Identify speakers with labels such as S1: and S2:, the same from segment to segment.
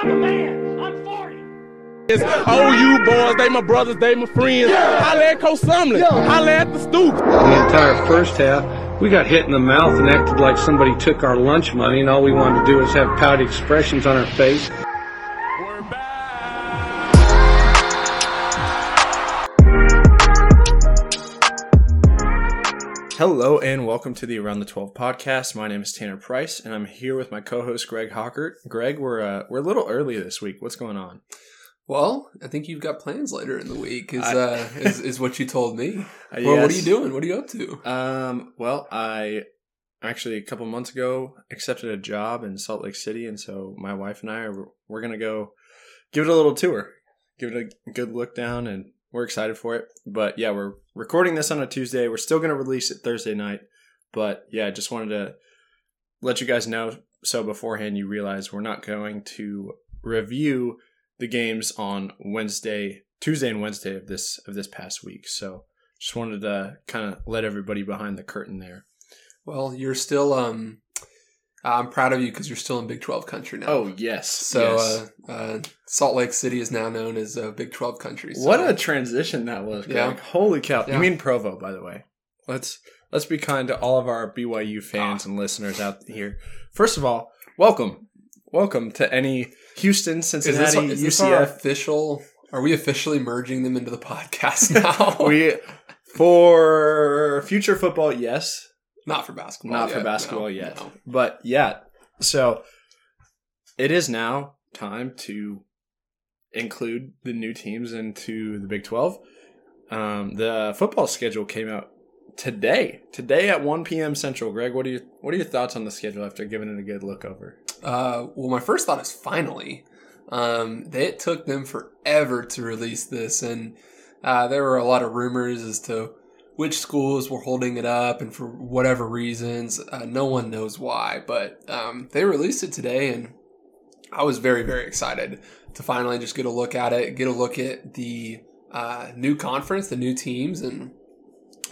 S1: I'm a man. I'm 40.
S2: It's OU boys, they my brothers, they my friends. Holla at Coach Sumlin. Holla at the stoop.
S3: The entire first half, we got hit in the mouth and acted like somebody took our lunch money, and all we wanted to do was have pouty expressions on our face.
S4: Hello and welcome to the Around the 12 podcast. My name is Tanner Price and I'm here with my co-host Greg Hockert. Greg, we're uh, we're a little early this week. What's going on?
S5: Well, I think you've got plans later in the week. Is
S4: I-
S5: uh, is, is what you told me?
S4: Uh,
S5: Well, what are you doing? What are you up to?
S4: Um, well, I actually a couple months ago accepted a job in Salt Lake City and so my wife and I are we're going to go give it a little tour. Give it a good look down and we're excited for it. But yeah, we're recording this on a Tuesday. We're still going to release it Thursday night. But yeah, I just wanted to let you guys know so beforehand you realize we're not going to review the games on Wednesday, Tuesday and Wednesday of this of this past week. So just wanted to kind of let everybody behind the curtain there.
S5: Well, you're still. Um, I'm proud of you because you're still in Big Twelve country now.
S4: Oh yes.
S5: so
S4: yes.
S5: uh, uh, Salt Lake City is now known as uh, Big Twelve country. So.
S4: what a transition that was! Greg.
S5: Yeah.
S4: Holy cow!
S5: Yeah.
S4: You mean Provo, by the way? Let's let's be kind to all of our BYU fans and listeners out here. First of all, welcome, welcome to any Houston,
S5: is this,
S4: Cincinnati,
S5: is this our
S4: UCF.
S5: official? Are we officially merging them into the podcast now?
S4: we for future football, yes.
S5: Not for basketball.
S4: not for
S5: yet,
S4: basketball
S5: no,
S4: yet.
S5: no.
S4: But yeah, so it is now time to include the new teams into the Big 12. Um, the football schedule came out today. Today at 1 p.m. Central. Greg, what are you what are your thoughts on the schedule after giving it a good look over?
S5: Uh, well, my first thought is finally. Um, they, it took them forever to release this, and uh, there were a lot of rumors as to which schools were holding it up, and for whatever reasons, uh, no one knows why. But um, they released it today, and I was very, very excited to finally just get a look at it, get a look at the uh, new conference, the new teams, and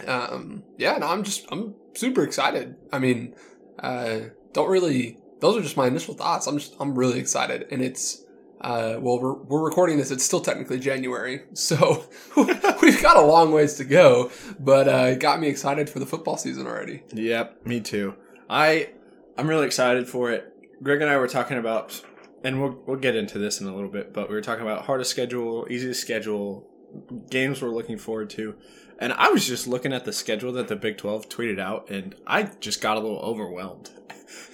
S5: um, yeah, no, I'm just I'm super excited. I mean, uh, don't really. Those are just my initial thoughts. I'm just I'm really excited, and it's uh, well, we're we're recording this. It's still technically January, so we've got a long ways to go. But uh, it got me excited for the football season already.
S4: Yep, me too. I I'm really excited for it. Greg and I were talking about, and we'll we'll get into this in a little bit, but we were talking about hardest schedule, easiest schedule, games we're looking forward to, and I was just looking at the schedule that the Big Twelve tweeted out, and I just got a little overwhelmed.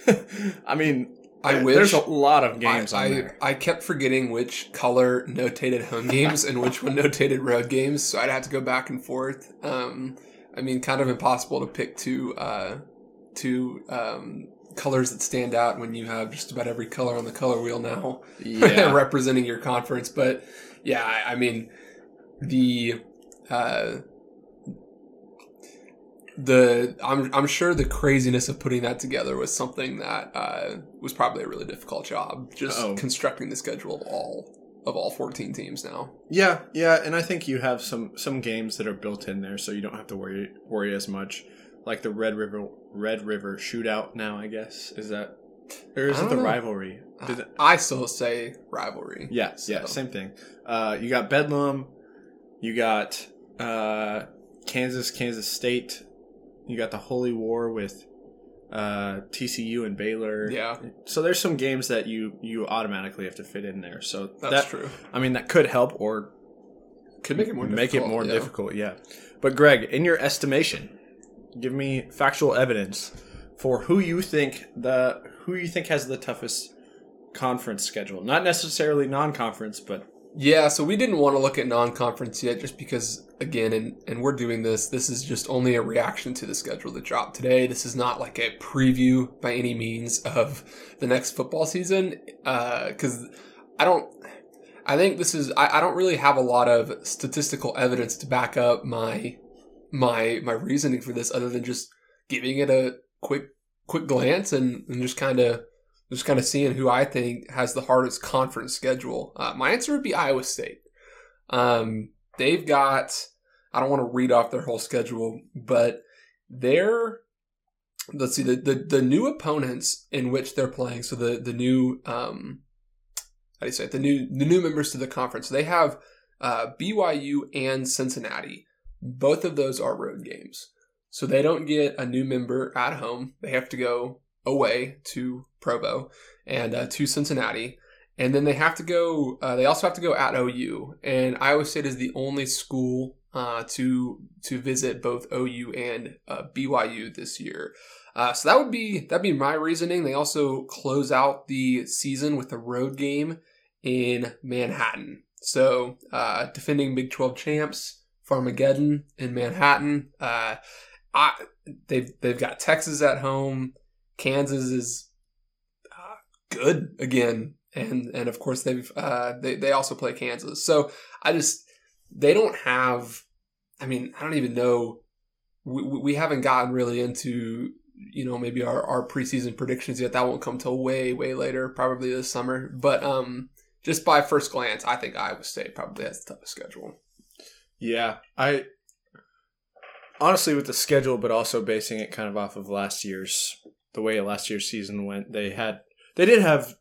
S4: I mean,
S5: I wish-
S4: there's a lot of games
S5: I,
S4: on
S5: I,
S4: there.
S5: I kept forgetting which color notated home games and which one notated road games, so I'd have to go back and forth. Um, I mean, kind of impossible to pick two uh, two um, colors that stand out when you have just about every color on the color wheel now
S4: Yeah.
S5: representing your conference. But yeah, I, I mean the uh, the I'm I'm sure the craziness of putting that together was something that uh, was probably a really difficult job. Just
S4: Oh.
S5: constructing the schedule of all of all 14 teams now.
S4: Yeah, yeah, and I think you have some some games that are built in there, so you don't have to worry worry as much. Like the Red River Red River Shootout. Now, I guess is that, or is it the
S5: know.
S4: rivalry? Did it-
S5: I still say rivalry.
S4: yeah, yeah, same thing. Uh, you got Bedlam, you got uh, Kansas, Kansas State, you got the Holy War with uh, TCU and Baylor.
S5: Yeah,
S4: So there's some games that you you automatically have to fit in there. So
S5: that's
S4: that,
S5: true.
S4: I mean, that could help or
S5: Could make it more
S4: make it
S5: difficult,
S4: more
S5: yeah.
S4: difficult. Yeah, but Greg, in your estimation, give me factual evidence for who you think the who you think has the toughest conference schedule. Not necessarily non-conference, but
S5: Yeah, so we didn't want to look at non-conference yet, just because, again, and and we're doing this. This is just only a reaction to the schedule that dropped today. This is not like a preview by any means of the next football season, because I don't. I think this is. I, I don't really have a lot of statistical evidence to back up my my my reasoning for this, other than just giving it a quick quick glance and, and just kind of just kind of seeing who I think has the hardest conference schedule. Uh, my answer would be Iowa State. Um, they've got, I don't want to read off their whole schedule, but they're, let's see, the, the, the new opponents in which they're playing, so the, the new, um, how do you say it? The new the new members to the conference. They have uh, BYU and Cincinnati. Both of those are road games, so they don't get a new member at home. They have to go away to Provo and uh, to Cincinnati. And then they have to go. Uh, they also have to go at OU, and Iowa State is the only school uh, to to visit both OU and uh, BYU this year. Uh, so that would be that'd be my reasoning. They also close out the season with a road game in Manhattan. So uh, defending Big Twelve champs, Farmageddon in Manhattan. Uh, I, they've they've got Texas at home. Kansas is good again, and and of course they've uh, they they also play Kansas. So I just they don't have. I mean, I don't even know. We, we haven't gotten really into you know maybe our, our preseason predictions yet. That won't come till way way later, probably this summer. But um, just by first glance, I think Iowa State probably has the toughest schedule.
S4: Yeah, I honestly with the schedule, but also basing it kind of off of last year's the way last year's season went. They had they did have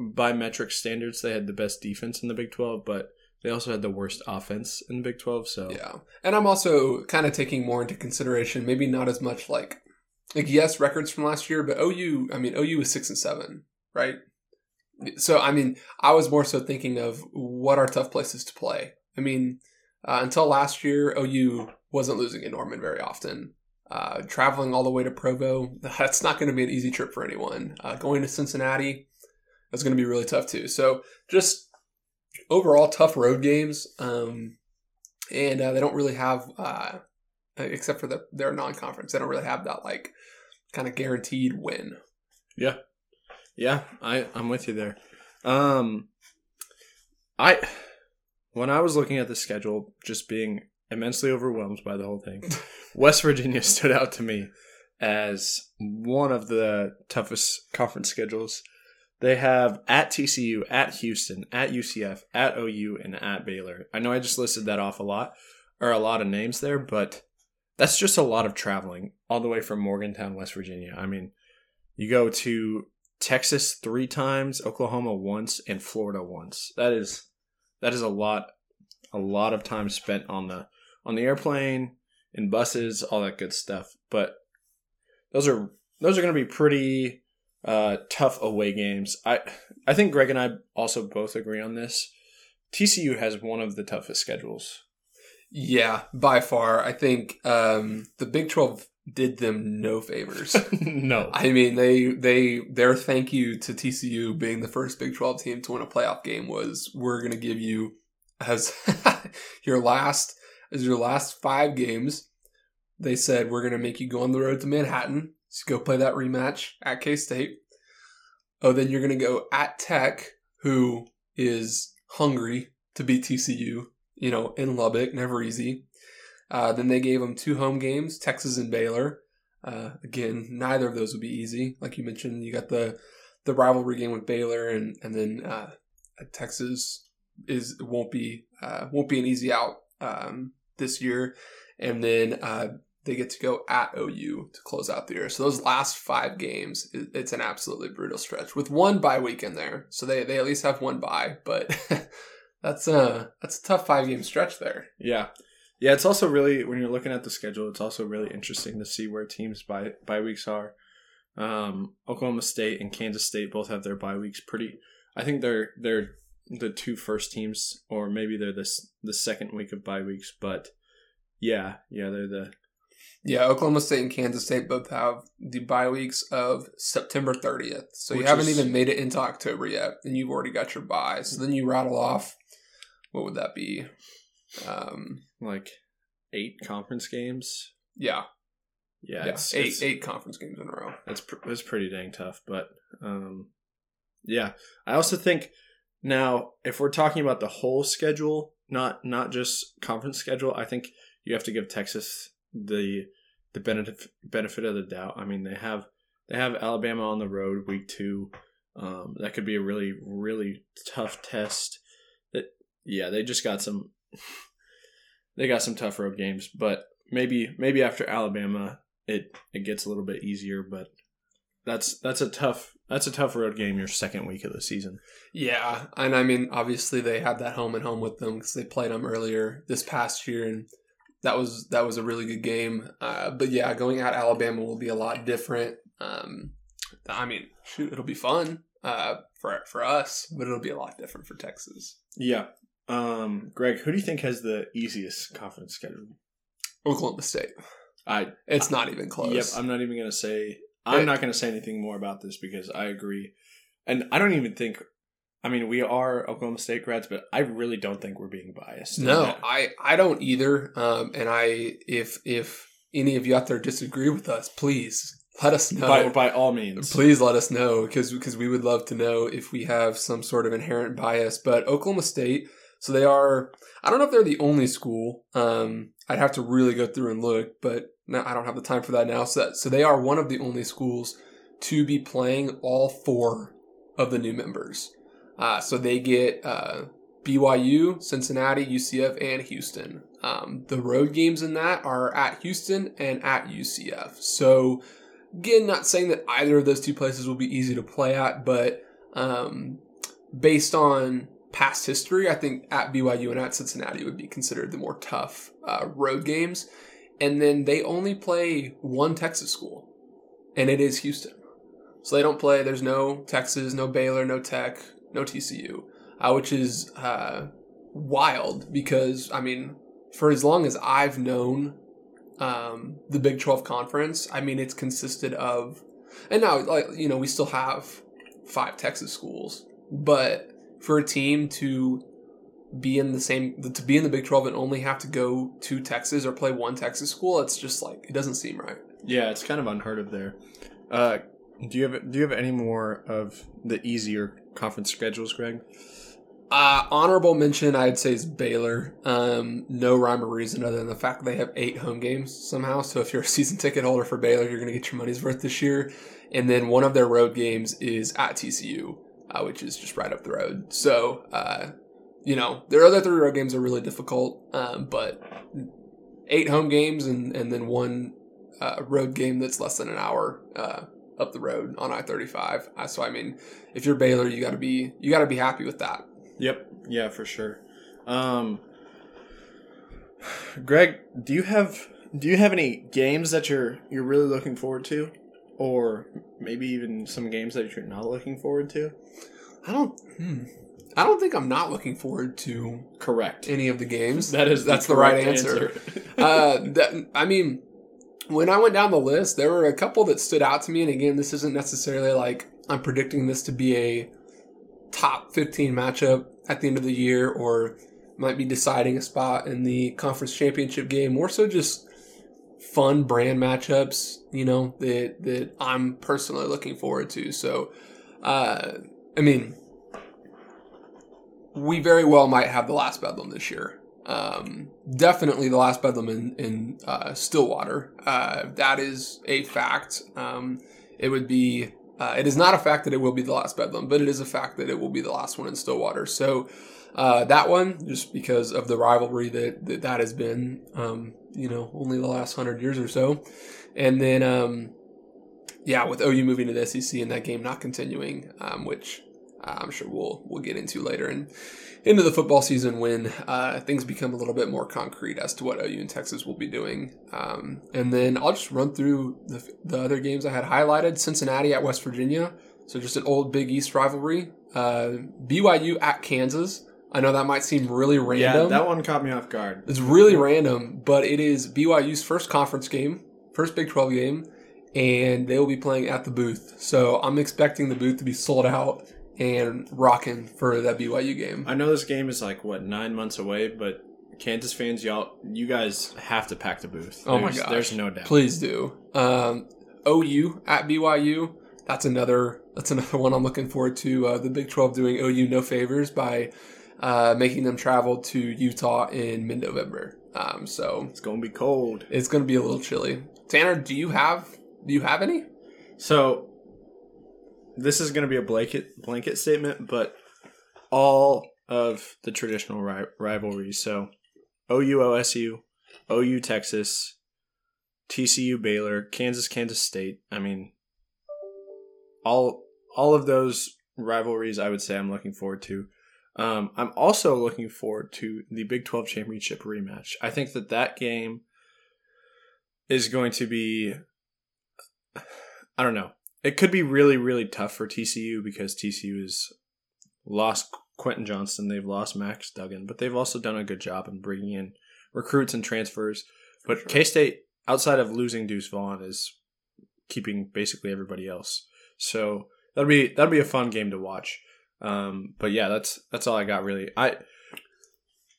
S4: by metric standards they had the best defense in the Big Twelve, but they also had the worst offense in the Big Twelve. So
S5: Yeah, and I'm also kind of taking more into consideration, maybe not as much like like yes, records from last year, but OU. I mean, OU was six and seven, right? So I mean, I was more so thinking of what are tough places to play. I mean, uh, until last year, OU wasn't losing in Norman very often. Uh, traveling all the way to Provo, that's not going to be an easy trip for anyone. Uh, going to Cincinnati, that's going to be really tough too. So just overall tough road games. Um, and uh, they don't really have, uh, except for the, their non-conference, they don't really have that like kind of guaranteed win.
S4: Yeah. Yeah, I, I'm with you there. Um I when I was looking at the schedule, just being immensely overwhelmed by the whole thing, West Virginia stood out to me as one of the toughest conference schedules. They have at TCU, at Houston, at UCF, at OU, and at Baylor. I know I just listed that off a lot, or a lot of names there, but that's just a lot of traveling all the way from Morgantown, West Virginia. I mean, you go to Texas three times, Oklahoma once, and Florida once. That is that is a lot a lot of time spent on the on the airplane, in buses, all that good stuff. But those are those are going to be pretty uh, tough away games. I I think Greg and I also both agree on this. TCU has one of the toughest schedules.
S5: Yeah, by far. I think um, the Big Twelve did them no favors.
S4: no.
S5: I mean, they they their thank you to TCU being the first Big Twelve team to win a playoff game was we're going to give you as your last as your last five games. They said we're going to make you go on the road to Manhattan to go play that rematch at K State. Oh, then you're going to go at Tech, who is hungry to beat TCU. You know, in Lubbock, never easy. Uh, then they gave them two home games, Texas and Baylor. Uh, again, neither of those would be easy. Like you mentioned, you got the the rivalry game with Baylor, and and then uh, Texas is won't be uh, won't be an easy out um, this year. And then uh, they get to go at OU to close out the year. So those last five games, it's an absolutely brutal stretch with one bye week in there. So they, they at least have one bye, but that's a that's a tough five game stretch there.
S4: Yeah. Yeah, it's also really when you're looking at the schedule, it's also really interesting to see where teams by bye weeks are. Um, Oklahoma State and Kansas State both have their bye weeks pretty. I think they're they're the two first teams, or maybe they're this the second week of bye weeks. But yeah, yeah, they're the
S5: Yeah, Oklahoma State and Kansas State both have the bye weeks of September 30th. So you haven't
S4: is-
S5: even made it into October yet, and you've already got your bye. So then you rattle off, what would that be? Um,
S4: like eight conference games.
S5: yeah,
S4: Yeah,
S5: yeah,
S4: it's,
S5: eight
S4: it's-
S5: eight conference games in a row.
S4: That's, pr- it's pretty dang tough, but um, yeah. I also think now if we're talking about the whole schedule, not not just conference schedule, I think you have to give Texas the the benefit benefit of the doubt. I mean, they have they have Alabama on the road week two. Um, that could be a really really tough test. That yeah, they just got some they got some tough road games, but maybe maybe after Alabama it it gets a little bit easier, but that's that's a tough that's a tough road game. Your second week of the season.
S5: Yeah, and I mean, obviously they had that home and home with them because they played them earlier this past year, and that was that was a really good game. Uh, but yeah, going at Alabama will be a lot different. Um, I mean, shoot, it'll be fun uh, for for us, but it'll be a lot different for Texas.
S4: Yeah. Um, Greg, who do you think has the easiest conference schedule?
S5: Oklahoma State.
S4: I
S5: It's not even close.
S4: Yep, I'm not even gonna say. I'm
S5: It-
S4: not gonna say anything more about this because I agree, and I don't even think. I mean, we are Oklahoma State grads, but I really don't think we're being biased.
S5: No. I I don't either. Um, and I if if any of you out there disagree with us, please let us know.
S4: by by all means,
S5: Please let us know because because we would love to know if we have some sort of inherent bias. But Oklahoma State, so they are. I don't know if they're the only school. Um, I'd have to really go through and look, but no, I don't have the time for that now. So that, so they are one of the only schools to be playing all four of the new members. Uh, so they get uh, BYU, Cincinnati, UCF, and Houston. Um, the road games in that are at Houston and at UCF. So again, not saying that either of those two places will be easy to play at, but um, based on past history, I think at BYU and at Cincinnati would be considered the more tough uh, road games. And then they only play one Texas school, and it is Houston. So they don't play. There's no Texas, no Baylor, no Tech, no TCU, uh, which is uh, wild because I mean, for as long as I've known um, the Big 12 conference, I mean, it's consisted of, and now, like, you know, we still have five Texas schools, but for a team to be in the same, to be in the Big 12 and only have to go to Texas or play one Texas school, it's just like, it doesn't seem right.
S4: yeah, it's kind of unheard of there. Uh, do you have do you have any more of the easier conference schedules, Greg?
S5: Uh, honorable mention, I'd say, is Baylor. Um, no rhyme or reason other than the fact they have eight home games somehow. So if you're a season ticket holder for Baylor, you're going to get your money's worth this year. And then one of their road games is at TCU, uh, which is just right up the road. So, uh, you know, their other three road games are really difficult, um, but eight home games and, and then one uh, road game that's less than an hour uh, up the road on I thirty five. So I mean, if you're Baylor, you got to be you got to be happy with that.
S4: Yep. Yeah, for sure. Um, Greg, do you have do you have any games that you're you're really looking forward to, or maybe even some games that you're not looking forward to?
S5: I don't. Hmm. I don't think I'm not looking forward to
S4: Correct.
S5: any of the games.
S4: That is
S5: that's the, right answer.
S4: answer.
S5: uh, that, I mean, when I went down the list, there were a couple that stood out to me. And again, this isn't necessarily like I'm predicting this to be a top 15 matchup at the end of the year, or might be deciding a spot in the conference championship game. More so, just fun brand matchups. You know that that I'm personally looking forward to. So, uh, I mean we very well might have the last Bedlam this year. Um, definitely the last Bedlam in, in uh, Stillwater. Uh, that is a fact. Um, it would be. Uh, it is not a fact that it will be the last Bedlam, but it is a fact that it will be the last one in Stillwater. So uh, that one, just because of the rivalry that that, that has been, um, you know, only the last hundred years or so, and then um, yeah, with OU moving to the SEC and that game not continuing, um, which I'm sure we'll we'll get into later and into the football season when uh, things become a little bit more concrete as to what OU and Texas will be doing. Um, and then I'll just run through the, the other games I had highlighted: Cincinnati at West Virginia, so just an old Big East rivalry. Uh, BYU at Kansas. I know that might seem really random.
S4: Yeah,
S5: random.
S4: that one caught me off guard.
S5: It's really random, but it is BYU's first conference game, first Big 12 game, and they will be playing at the booth. So I'm expecting the booth to be sold out and rocking for that BYU game.
S4: I know this game is like what nine months away, but Kansas fans, y'all, you guys have to pack the booth.
S5: Oh my
S4: There's-
S5: gosh.
S4: there's no doubt.
S5: Please do. Um, OU at BYU. That's another. That's another one I'm looking forward to. Uh, the Big 12 doing OU no favors by uh, making them travel to Utah in mid-November. Um, so
S4: It's gonna be cold.
S5: it's going to be a little chilly. Tanner, do you have do you have any?
S4: So this is going to be a blanket blanket statement, but all of the traditional ri- rivalries. So OU OSU, OU Texas, TCU Baylor, Kansas Kansas State. I mean, all all of those rivalries, I would say I'm looking forward to. Um, I'm also looking forward to the Big 12 championship rematch. I think that that game is going to be, I don't know, it could be really really tough for TCU because TCU has lost Quentin Johnston, they've lost Max Duggan, but they've also done a good job in bringing in recruits and transfers. But
S5: sure.
S4: K State, outside of losing Deuce Vaughn, is keeping basically everybody else. So that'll be that'll be a fun game to watch. Um, but yeah, that's that's all I got really. I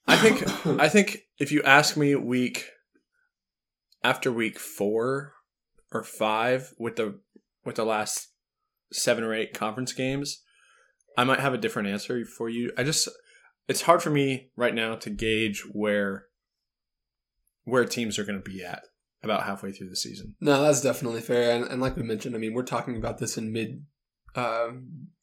S4: I think I think if you ask me week after week four or five with the with the last seven or eight conference games, I might have a different answer for you. I just it's hard for me right now to gauge where where teams are going to be at about halfway through the season.
S5: No, that's definitely fair. And, and like we mentioned, I mean, we're talking about this in mid, uh,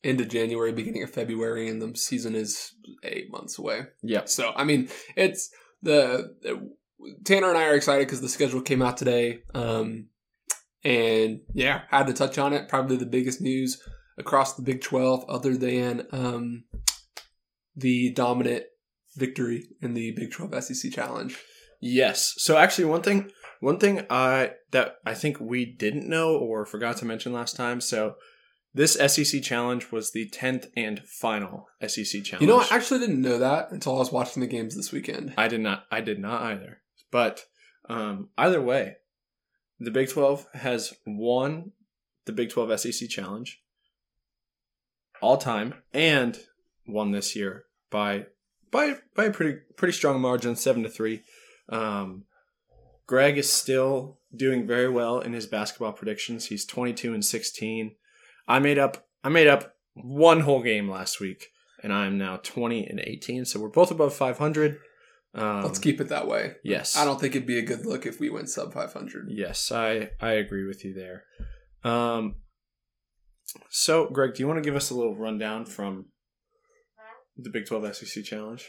S5: end of January, beginning of February, and the season is eight months away.
S4: Yeah.
S5: So, I mean, it's the, the Tanner and I are excited because the schedule came out today. Um, and yeah, had to touch on it. Probably the biggest news across the Big 12, other than um, the dominant victory in the Big 12 SEC Challenge.
S4: Yes. So actually one thing one thing I that I think we didn't know or forgot to mention last time. So this SEC challenge was the 10th and final SEC challenge.
S5: You know, I actually didn't know that until I was watching the games this weekend.
S4: I did not I did not either. But um, either way, the Big 12 has won the Big 12 SEC challenge all time and won this year by by by a pretty pretty strong margin, 7 to 3. Um, Greg is still doing very well in his basketball predictions. He's 22 and 16. I made up I made up one whole game last week and I'm now 20 and 18. So we're both above 500. Um,
S5: Let's keep it that way.
S4: Yes.
S5: I don't think it'd be a good look if we went sub 500.
S4: Yes, I I agree with you there. Um, so Greg, do you want to give us a little rundown from the Big 12 SEC Challenge?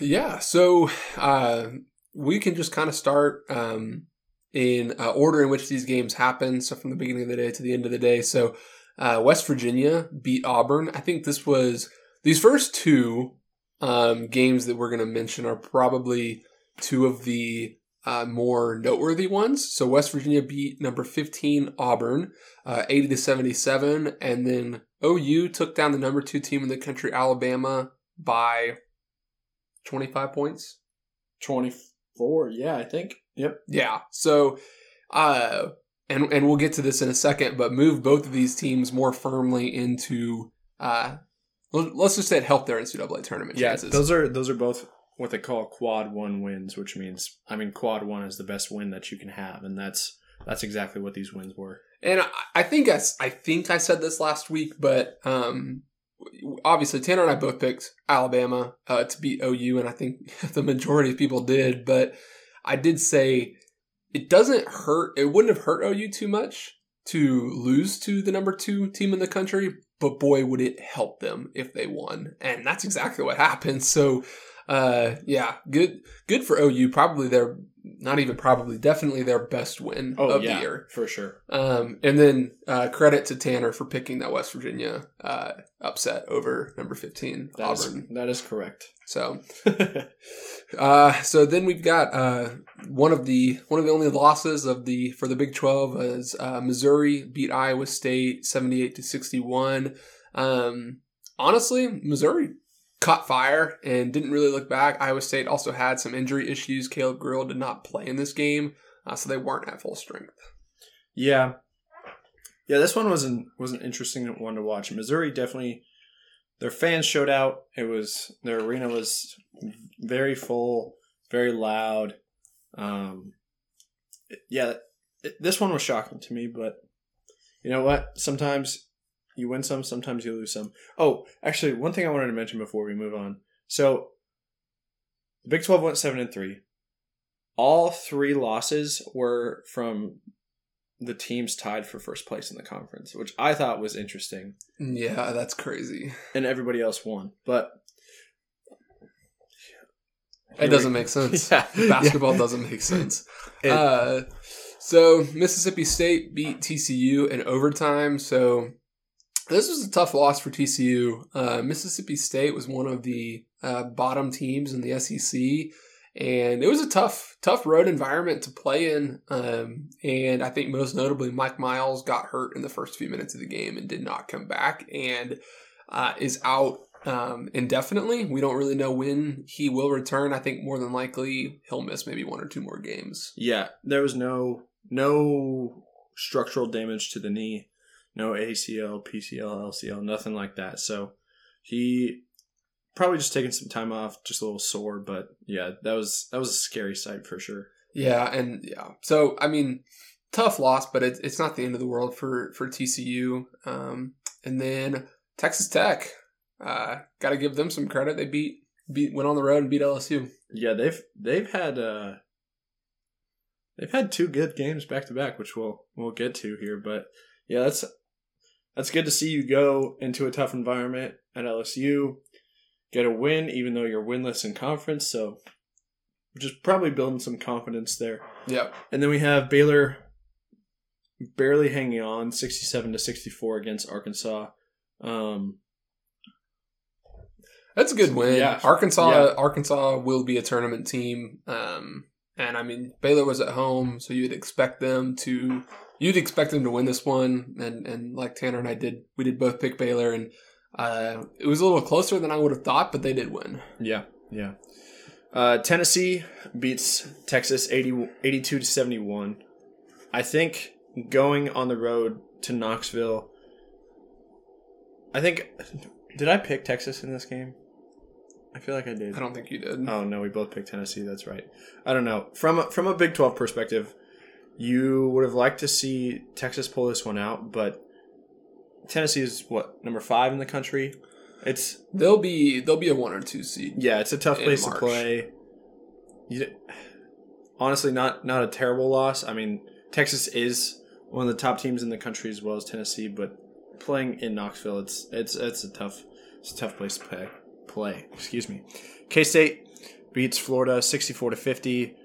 S5: Yeah. So uh, we can just kind of start um, in uh, order in which these games happen. So from the beginning of the day to the end of the day. So uh, West Virginia beat Auburn. I think this was these first two um, games that we're going to mention are probably two of the uh, more noteworthy ones. So West Virginia beat number 15 Auburn, uh, 80 to 77, and then OU took down the number two team in the country, Alabama, by 25 points.
S4: 24, yeah, I think. Yep.
S5: Yeah. So, uh, and and we'll get to this in a second, but move both of these teams more firmly into. Uh, let's just say it helped their NCAA tournament
S4: Yeah,
S5: chances.
S4: those are those are both what they call quad one wins, which means I mean quad one is the best win that you can have, and that's that's exactly what these wins were.
S5: And I, I think I, I think I said this last week, but um, obviously Tanner and I both picked Alabama uh, to beat OU, and I think the majority of people did. But I did say it doesn't hurt. It wouldn't have hurt OU too much to lose to the number two team in the country, but boy, would it help them if they won, and that's exactly what happened. So. Uh, yeah, good, good for OU. Probably their, not even probably, definitely their best win
S4: Oh
S5: of
S4: yeah,
S5: the year.
S4: for sure.
S5: Um, and then uh, credit to Tanner for picking that West Virginia uh, upset over number fifteen
S4: That is,
S5: Auburn.
S4: that is correct.
S5: So, uh, so then we've got uh, one of the one of the only losses of the for the Big Twelve is uh, Missouri beat Iowa State seventy eight to sixty one. Um, honestly, Missouri caught fire and didn't really look back. Iowa State also had some injury issues. Caleb Grill did not play in this game, uh, so they weren't at full strength.
S4: Yeah, yeah. This one was an was an interesting one to watch. Missouri definitely, their fans showed out. It was their arena was very full, very loud. Um, yeah, it, this one was shocking to me, but you know what? Sometimes you win some, sometimes you lose some. Oh, actually, one thing I wanted to mention before we move on. So, the Big Twelve went seven and three. All three losses were from the teams tied for first place in the conference, which I thought was interesting,
S5: Yeah, that's crazy.
S4: and everybody else won. But
S5: It doesn't make sense.
S4: Yeah.
S5: Basketball doesn't make sense.
S4: It-
S5: uh, so Mississippi State beat TCU in overtime. So This was a tough loss for TCU. Uh, Mississippi State was one of the uh, bottom teams in the SEC, and it was a tough, tough road environment to play in. Um, and I think most notably, Mike Miles got hurt in the first few minutes of the game and did not come back, and uh, is out um, indefinitely. We don't really know when he will return. I think more than likely he'll miss maybe one or two more games.
S4: Yeah, there was no no structural damage to the knee, no ACL, PCL, LCL, nothing like that. So he probably just taking some time off, just a little sore. But yeah, that was that was a scary sight for sure.
S5: Yeah, and yeah. So I mean, tough loss, but it's it's not the end of the world for for TCU. Um, and then Texas Tech, uh, got to give them some credit. They beat beat went on the road and beat LSU.
S4: Yeah, they've they've had uh they've had two good games back to back, which we'll we'll get to here. But yeah, that's that's good to see you go into a tough environment at LSU, get a win, even though you're winless in conference. So just probably building some confidence there.
S5: Yep.
S4: And then we have Baylor barely hanging on, sixty-seven to sixty-four against Arkansas. Um,
S5: That's a good win.
S4: Yeah.
S5: Arkansas
S4: Yeah.
S5: Arkansas will be a tournament team. Um, and I mean Baylor was at home, so you'd expect them to you'd expect them to win this one. And and like Tanner and I did, we did both pick Baylor, and uh, it was a little closer than I would have thought, but they did win.
S4: Yeah, yeah. Uh, Tennessee beats Texas 80, 82 to 71. I think going on the road to Knoxville. I think. Did I pick Texas in this game? I feel like I did.
S5: I don't think you did.
S4: Oh no, we both picked Tennessee. That's right. I don't know. From a, from a Big Twelve perspective, you would have liked to see Texas pull this one out, but Tennessee is what number five in the country. It's
S5: They'll be they'll be a one or two seed.
S4: yeah, it's a tough place
S5: March.
S4: to play. You, honestly, not not a terrible loss. I mean, Texas is one of the top teams in the country as well as Tennessee, but playing in Knoxville, it's it's it's a tough it's a tough place to play. Play, excuse me. K State beats Florida sixty four to fifty.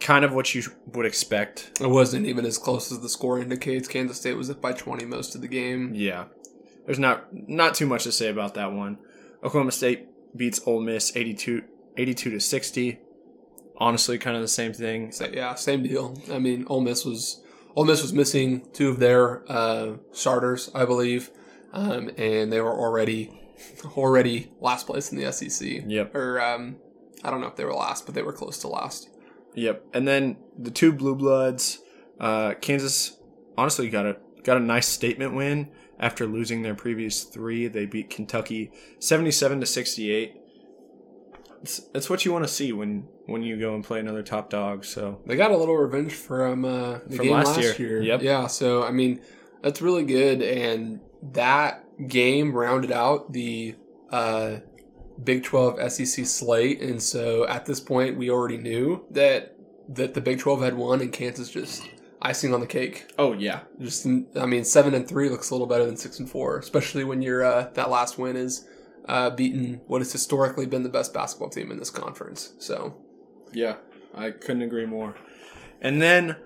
S4: Kind of what you would expect.
S5: It wasn't even as close as the score indicates. Kansas State was up by twenty most of the game.
S4: Yeah, there's not not too much to say about that one. Oklahoma State beats Ole Miss 82, 82 to sixty. Honestly, kind of the same thing.
S5: So yeah, same deal. I mean, Ole Miss was Ole Miss was missing two of their uh, starters, I believe, um, and they were already already last place in the SEC.
S4: Yep.
S5: Or um, I don't know if they were last, but they were close to last.
S4: Yep. And then the two blue bloods, uh, Kansas honestly got a got a nice statement win after losing their previous three. They beat Kentucky seventy seven to sixty eight. It's, it's what you want to see when when you go and play another top dog. So
S5: They got a little revenge from uh, the
S4: From
S5: game
S4: last
S5: last,
S4: year.
S5: year.
S4: Yep.
S5: Yeah, so I mean that's really good, and that game rounded out the uh, Big Twelve SEC slate, and so at this point we already knew that that the Big Twelve had won, and Kansas just icing on the cake.
S4: oh yeah,
S5: Just I mean seven and three looks a little better than six and four, especially when your uh, that last win is uh, beating what has historically been the best basketball team in this conference. So
S4: Yeah, I couldn't agree more. And then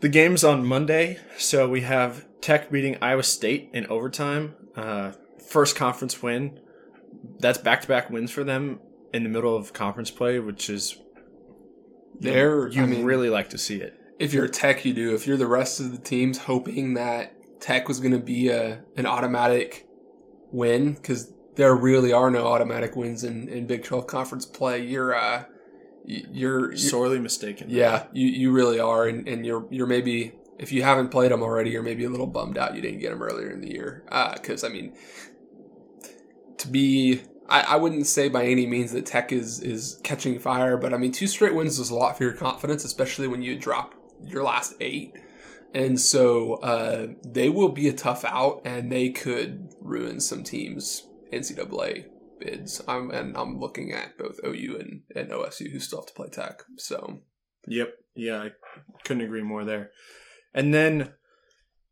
S4: the game's on Monday, so we have Tech beating Iowa State in overtime. Uh, first conference win. That's back to back wins for them in the middle of conference play, which is
S5: they're
S4: you
S5: I mean,
S4: really like to see it.
S5: if you're Tech, you do. If you're the rest of the teams, hoping that Tech was going to be a an automatic win, because there really are no automatic wins in, in Big Twelve conference play. You're uh, you're, you're
S4: Sorely mistaken.
S5: yeah, you, you really are, and, and you're you're maybe if you haven't played them already, you're maybe a little bummed out you didn't get them earlier in the year. Because I mean, to be, I, wouldn't say by any means that Tech is is catching fire, but I mean, two straight wins is a lot for your confidence, especially when you drop your last eight. And so uh, they will be a tough out, and they could ruin some teams' NCAA bids. I'm and I'm looking at both OU and, and OSU who still have to play Tech. So
S4: Yep. Yeah, I couldn't agree more there. And then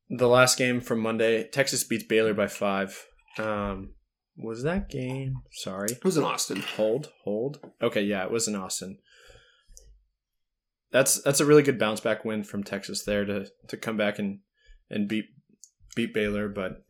S4: the last game from Monday, Texas beats Baylor by five. Um, was that game? Sorry.
S5: it was in Austin.
S4: Hold, hold. Okay, yeah, it was in Austin. That's that's a really good bounce back win from Texas there to to come back and and beat beat Baylor, but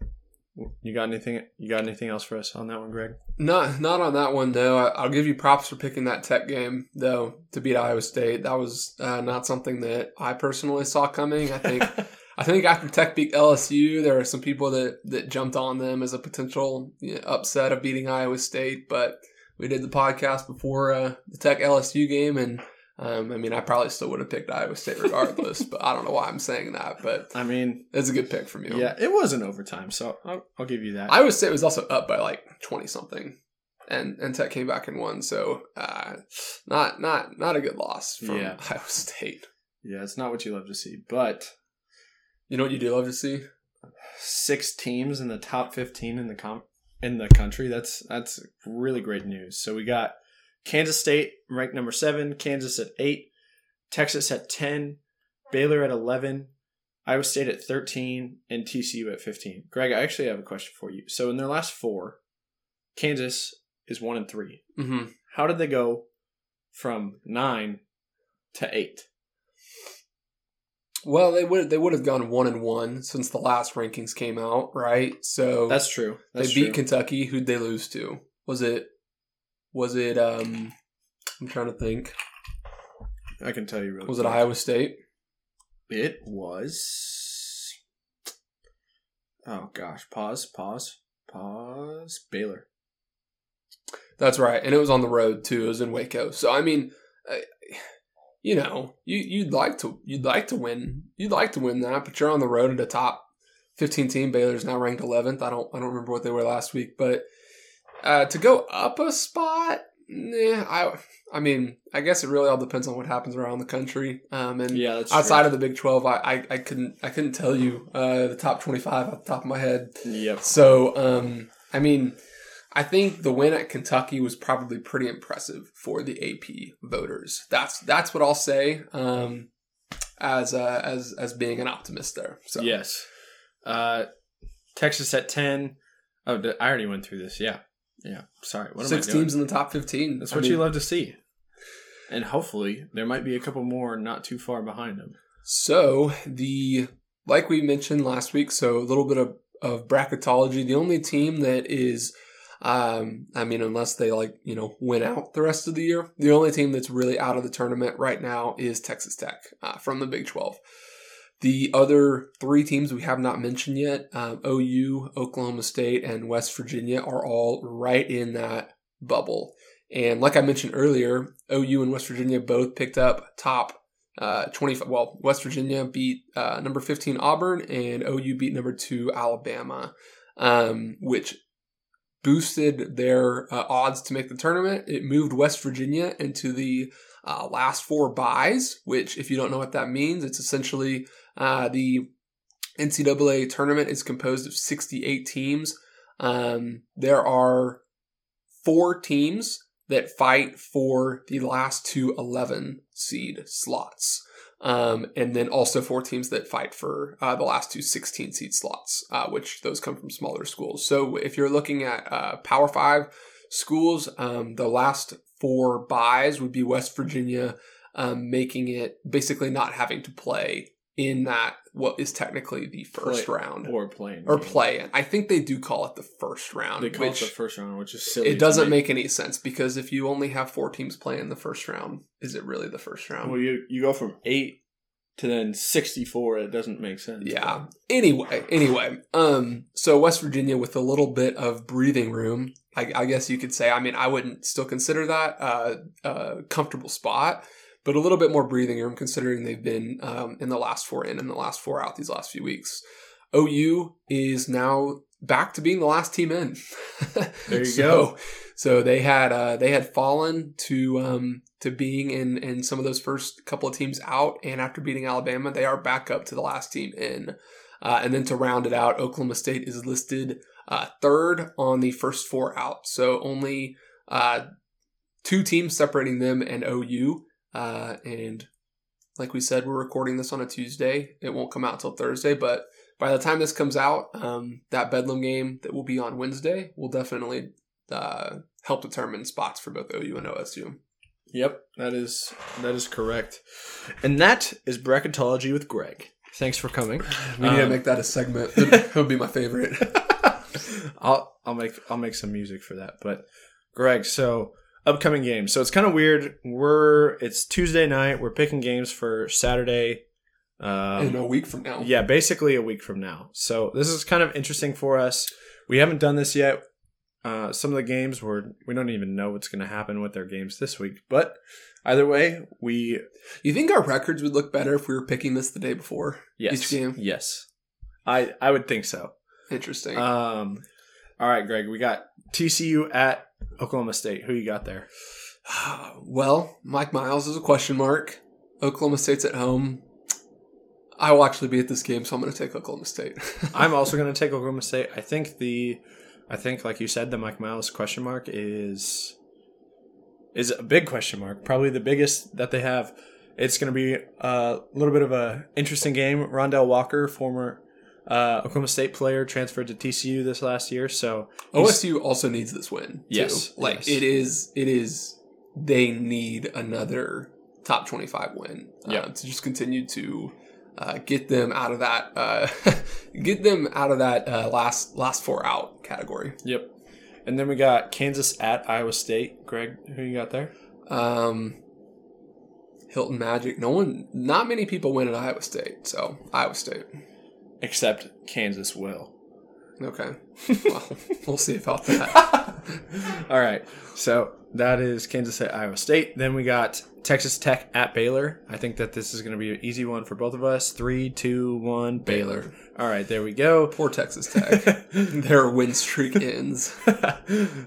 S4: You got anything? You got anything else for us on that one, Greg?
S5: Not not on that one though. I, I'll give you props for picking that Tech game though to beat Iowa State. That was uh, not something that I personally saw coming. I think I think after Tech beat LSU, there are some people that that jumped on them as a potential you know, upset of beating Iowa State. But we did the podcast before uh, the Tech LSU game, and um, I mean, I probably still would have picked Iowa State regardless. but I don't know why I'm saying that. But
S4: I mean,
S5: it's a good pick from you.
S4: yeah, it was an overtime, so I'll, I'll give you that.
S5: Iowa State was also up by like twenty something, and and Tech came back and won. So uh, not not not a good loss from
S4: Yeah.
S5: Iowa State.
S4: yeah, it's not what you love to see, but
S5: You know what you do love to see?
S4: six teams in the top 15 in the com- in the country. That's that's really great news. So we got Kansas State ranked number 7, Kansas at 8, Texas at 10, Baylor at 11, Iowa State at 13 and TCU at 15. Greg, I actually have a question for you. So in their last 4, Kansas is 1 and 3.
S5: Mm-hmm.
S4: How did they go from 9 to 8?
S5: Well, they would they would have gone one and one since the last rankings came out, right? So
S4: That's true.
S5: they beat
S4: true.
S5: Kentucky. Who'd they lose to? Was it was it um I'm trying to think.
S4: I can tell you really
S5: Was it. Iowa State?
S4: It was. Oh gosh! Pause. Pause. Pause. Baylor.
S5: That's right, and it was on the road too. It was in Waco. So I mean, uh, you know, you you'd like to you'd like to win you'd like to win that, but you're on the road at a top 15 team. Baylor's now ranked 11th. I don't I don't remember what they were last week, but uh, to go up a spot, nah, I I mean, I guess it really all depends on what happens around the country. Um, and
S4: Yeah,
S5: outside of the Big 12, I, I I couldn't I couldn't tell you uh, the top 25 off the top of my head.
S4: Yep.
S5: So, um, I mean, I think the win at Kentucky was probably pretty impressive for the AP voters. That's that's what I'll say um, as uh, as as being an optimist there. So
S4: Yes. Uh, Texas at ten. Oh, I already went through this. Yeah. Yeah. Sorry. What
S5: six
S4: I
S5: teams in the top fifteen.
S4: That's
S5: I
S4: what
S5: mean,
S4: you love to see. And hopefully there might be a couple more not too far behind them.
S5: So the like we mentioned last week, so a little bit of, of bracketology. The only team that is um, I mean, unless they like, you know, win out the rest of the year, the only team that's really out of the tournament right now is Texas Tech uh, from the Big 12. The other three teams we have not mentioned yet, um, OU, Oklahoma State, and West Virginia, are all right in that bubble. And like I mentioned earlier, OU and West Virginia both picked up top uh, 25. Well, West Virginia beat uh, number 15 Auburn, and OU beat number two Alabama, um, which boosted their uh, odds to make the tournament. It moved West Virginia into the uh, last four byes, which, if you don't know what that means, it's essentially uh, the NCAA tournament is composed of 68 teams. Um, there are four teams that fight for the last two 11 seed slots. Um, and then also four teams that fight for uh, the last two 16 seed slots, uh, which those come from smaller schools. So if you're looking at uh, Power Five schools, um, the last four byes would be West Virginia, um, making it basically not having to play in that what is technically the first
S4: Play-
S5: round
S4: Or playing.
S5: or play in. I think they do call it the first round,
S4: They call it the first round, which is silly.
S5: it doesn't
S4: me.
S5: make any sense because if you only have four teams playing the first round, is it really the first round?
S4: Well, you you go from eight to then sixty four. It doesn't make sense.
S5: Yeah. Anyway, anyway, um, so West Virginia with a little bit of breathing room, I, I guess you could say. I mean, I wouldn't still consider that uh, a comfortable spot, but a little bit more breathing room considering they've been um, in the last four in and the last four out these last few weeks. OU is now back to being the last team in.
S4: There you
S5: so,
S4: go.
S5: So they had uh, they had fallen to um, to being in in some of those first couple of teams out, and after beating Alabama, they are back up to the last team in. Uh, and then to round it out, Oklahoma State is listed uh, third on the first four out. So only uh, two teams separating them and OU. Uh, and like we said, we're recording this on a Tuesday. It won't come out till Thursday, but by the time this comes out, um, that Bedlam game that will be on Wednesday will definitely uh, help determine spots for both OU and OSU.
S4: Yep, that is that is correct. And that is bracketology with Greg. Thanks for coming.
S5: We need to
S4: Um,
S5: make that a segment. It would be my favorite.
S4: I'll I'll make I'll make some music for that. But Greg, so upcoming games. So it's kind of weird. We're it's Tuesday night. We're picking games for Saturday. Um,
S5: in a week from now.
S4: yeah, basically a week from now. So this is kind of interesting for us. We haven't done this yet. Uh, some of the games were we don't even know what's going to happen with their games this week. But either way, we
S5: You think our records would look better if we were picking this the day before
S4: yes
S5: each game?
S4: yes, I I would think so.
S5: Interesting.
S4: Um, all right, Greg, we got TCU at Oklahoma State. Who you got there?
S5: well, Mike Miles is a question mark. Oklahoma State's at home. I will actually be at this game, so I'm going to take Oklahoma State.
S4: I'm also going to take Oklahoma State. I think the, I think like you said, the Mike Miles question mark is, is a big question mark. Probably the biggest that they have. It's going to be a little bit of a interesting game. Rondel Walker, former uh, Oklahoma State player, transferred to TCU this last year. So
S5: OSU also needs this win. Too.
S4: Yes,
S5: like
S4: yes.
S5: it is. It is. They need another top twenty-five win uh,
S4: Yeah.
S5: to just continue to uh, get them out of that. Uh, get them out of that uh, last last four out category.
S4: Yep. And then we got Kansas at Iowa State. Greg, who you got there?
S5: Um, Hilton Magic. No one. Not many people win at Iowa State. So Iowa State.
S4: Except Kansas will.
S5: Okay. Well, we'll see about that.
S4: All right. So that is Kansas at Iowa State. Then we got Texas Tech at Baylor. I think that this is going to be an easy one for both of us. Three, two, one, Baylor.
S5: Baylor.
S4: All right, there we go.
S5: Poor Texas Tech. Their win streak ends.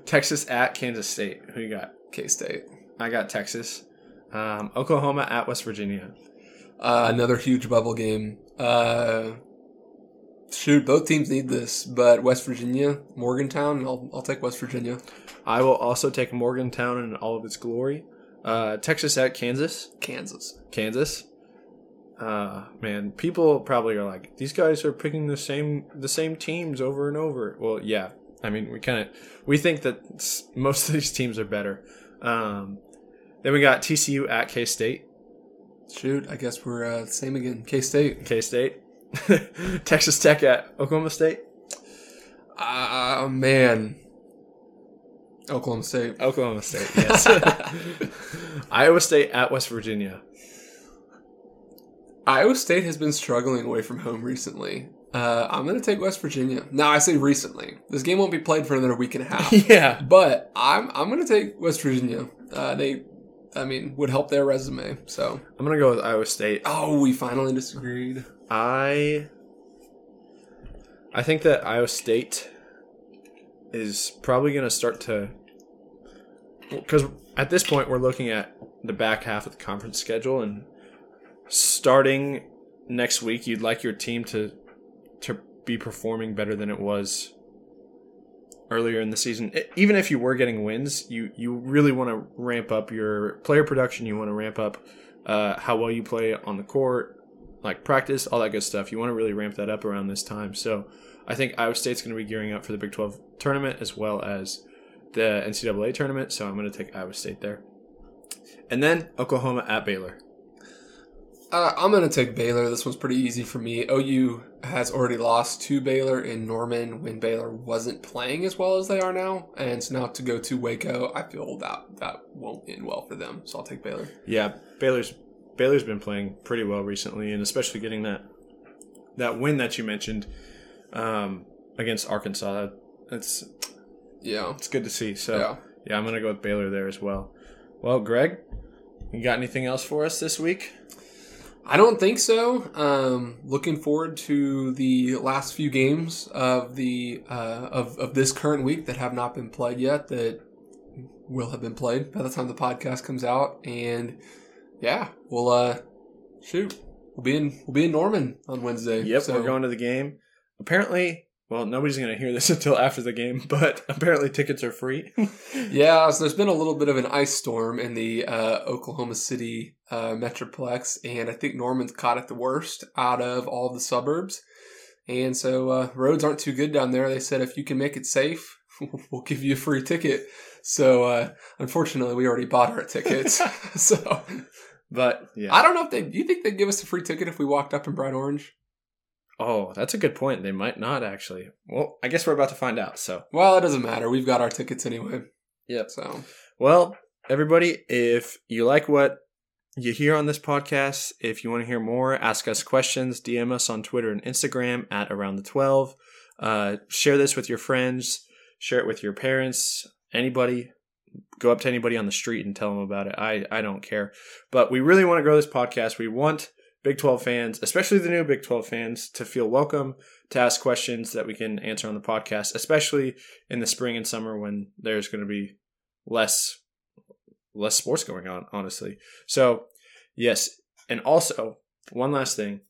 S4: Texas at Kansas State. Who you got?
S5: K State.
S4: I got Texas. Um, Oklahoma at West Virginia.
S5: Uh, another huge bubble game. Uh, shoot, both teams need this, but West Virginia, Morgantown, I'll, I'll take West Virginia.
S4: I will also take Morgantown in all of its glory. Uh, Texas at Kansas.
S5: Kansas.
S4: Kansas. Uh, man, people probably are like, these guys are picking the same the same teams over and over. Well, yeah. I mean, we kind of we think that most of these teams are better. Um, then we got TCU at K State.
S5: Shoot, I guess we're uh, same again. K State.
S4: K State. Texas Tech at Oklahoma State.
S5: Ah, man. Oklahoma State.
S4: Oklahoma State. Yes. Iowa State at West Virginia.
S5: Iowa State has been struggling away from home recently. Uh, I'm going to take West Virginia. Now, I say recently. This game won't be played for another week and a half.
S4: yeah.
S5: But I'm I'm going to take West Virginia. Uh, they, I mean, would help their resume. So,
S4: I'm gonna go with Iowa State.
S5: oh, we finally disagreed.
S4: I I think that Iowa State is probably going to start to because at this point we're looking at the back half of the conference schedule and starting next week you'd like your team to to be performing better than it was earlier in the season. Even if you were getting wins you you really want to ramp up your player production you want to ramp up uh, how well you play on the court like practice, all that good stuff. You want to really ramp that up around this time. So I think Iowa State's going to be gearing up for the Big 12 tournament as well as the NCAA tournament. So I'm going to take Iowa State there. And then Oklahoma at Baylor.
S5: Uh, I'm going to take Baylor. This one's pretty easy for me. OU has already lost to Baylor in Norman when Baylor wasn't playing as well as they are now, and so now to go to Waco, I feel that that won't end well for them. So I'll take Baylor.
S4: Yeah, Baylor's Baylor's been playing pretty well recently, and especially getting that that win that you mentioned um, against Arkansas. That's
S5: Yeah.
S4: it's good to see. So
S5: Yeah.
S4: yeah, I'm going to go with Baylor there as well. Well, Greg, you got anything else for us this week?
S5: I don't think so. Um, looking forward to the last few games of the uh, of of this current week that have not been played yet. That will have been played by the time the podcast comes out. And yeah, we'll uh, shoot. We'll be in we'll be in Norman on Wednesday.
S4: Yep,
S5: So-
S4: we're going to the game. Apparently, well, nobody's going to hear this until after the game, but apparently tickets are free.
S5: Yeah, so there's been a little bit of an ice storm in the uh, Oklahoma City uh, metroplex, and I think Norman's caught it the worst out of all the suburbs. And so uh, roads aren't too good down there. They said if you can make it safe, we'll give you a free ticket. So uh, unfortunately, we already bought our tickets. so
S4: but yeah,
S5: I don't know if they. Do you think they'd give us a free ticket if we walked up in bright orange?
S4: Oh, that's a good point. They might not actually. Well, I guess we're about to find out. So,
S5: Well, it doesn't matter. We've got our tickets anyway.
S4: Yep.
S5: So
S4: well, everybody, if you like what you hear on this podcast, if you want to hear more, ask us questions, DM us on Twitter and Instagram at around the 12. Uh, share this with your friends, share it with your parents, anybody. Go up to anybody on the street and tell them about it. I, I don't care. But we really want to grow this podcast. We want Big 12 fans, especially the new Big 12 fans, to feel welcome, to ask questions that we can answer on the podcast, especially in the spring and summer when there's going to be less less sports going on, honestly. So, yes, and also one last thing.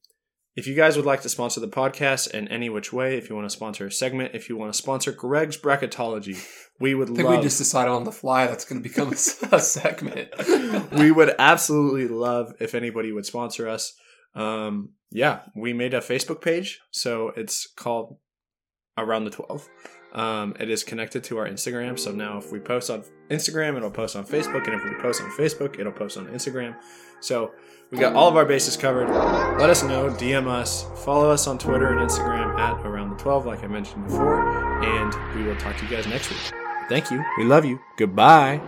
S4: If you guys would like to sponsor the podcast in any which way, if you want to sponsor a segment, if you want to sponsor Greg's bracketology, we would
S5: I think
S4: love
S5: we just decided on the fly that's going to become a, a segment.
S4: we would absolutely love if anybody would sponsor us. Um, yeah, we made a Facebook page, so it's called Around the Twelve. Um, it is connected to our Instagram, so now if we post on Instagram, it'll post on Facebook, and if we post on Facebook, it'll post on Instagram. So we got all of our bases covered. Let us know, DM us, follow us on Twitter and Instagram at Around the Twelve, like I mentioned before, and we will talk to you guys next week. Thank you. We love you. Goodbye.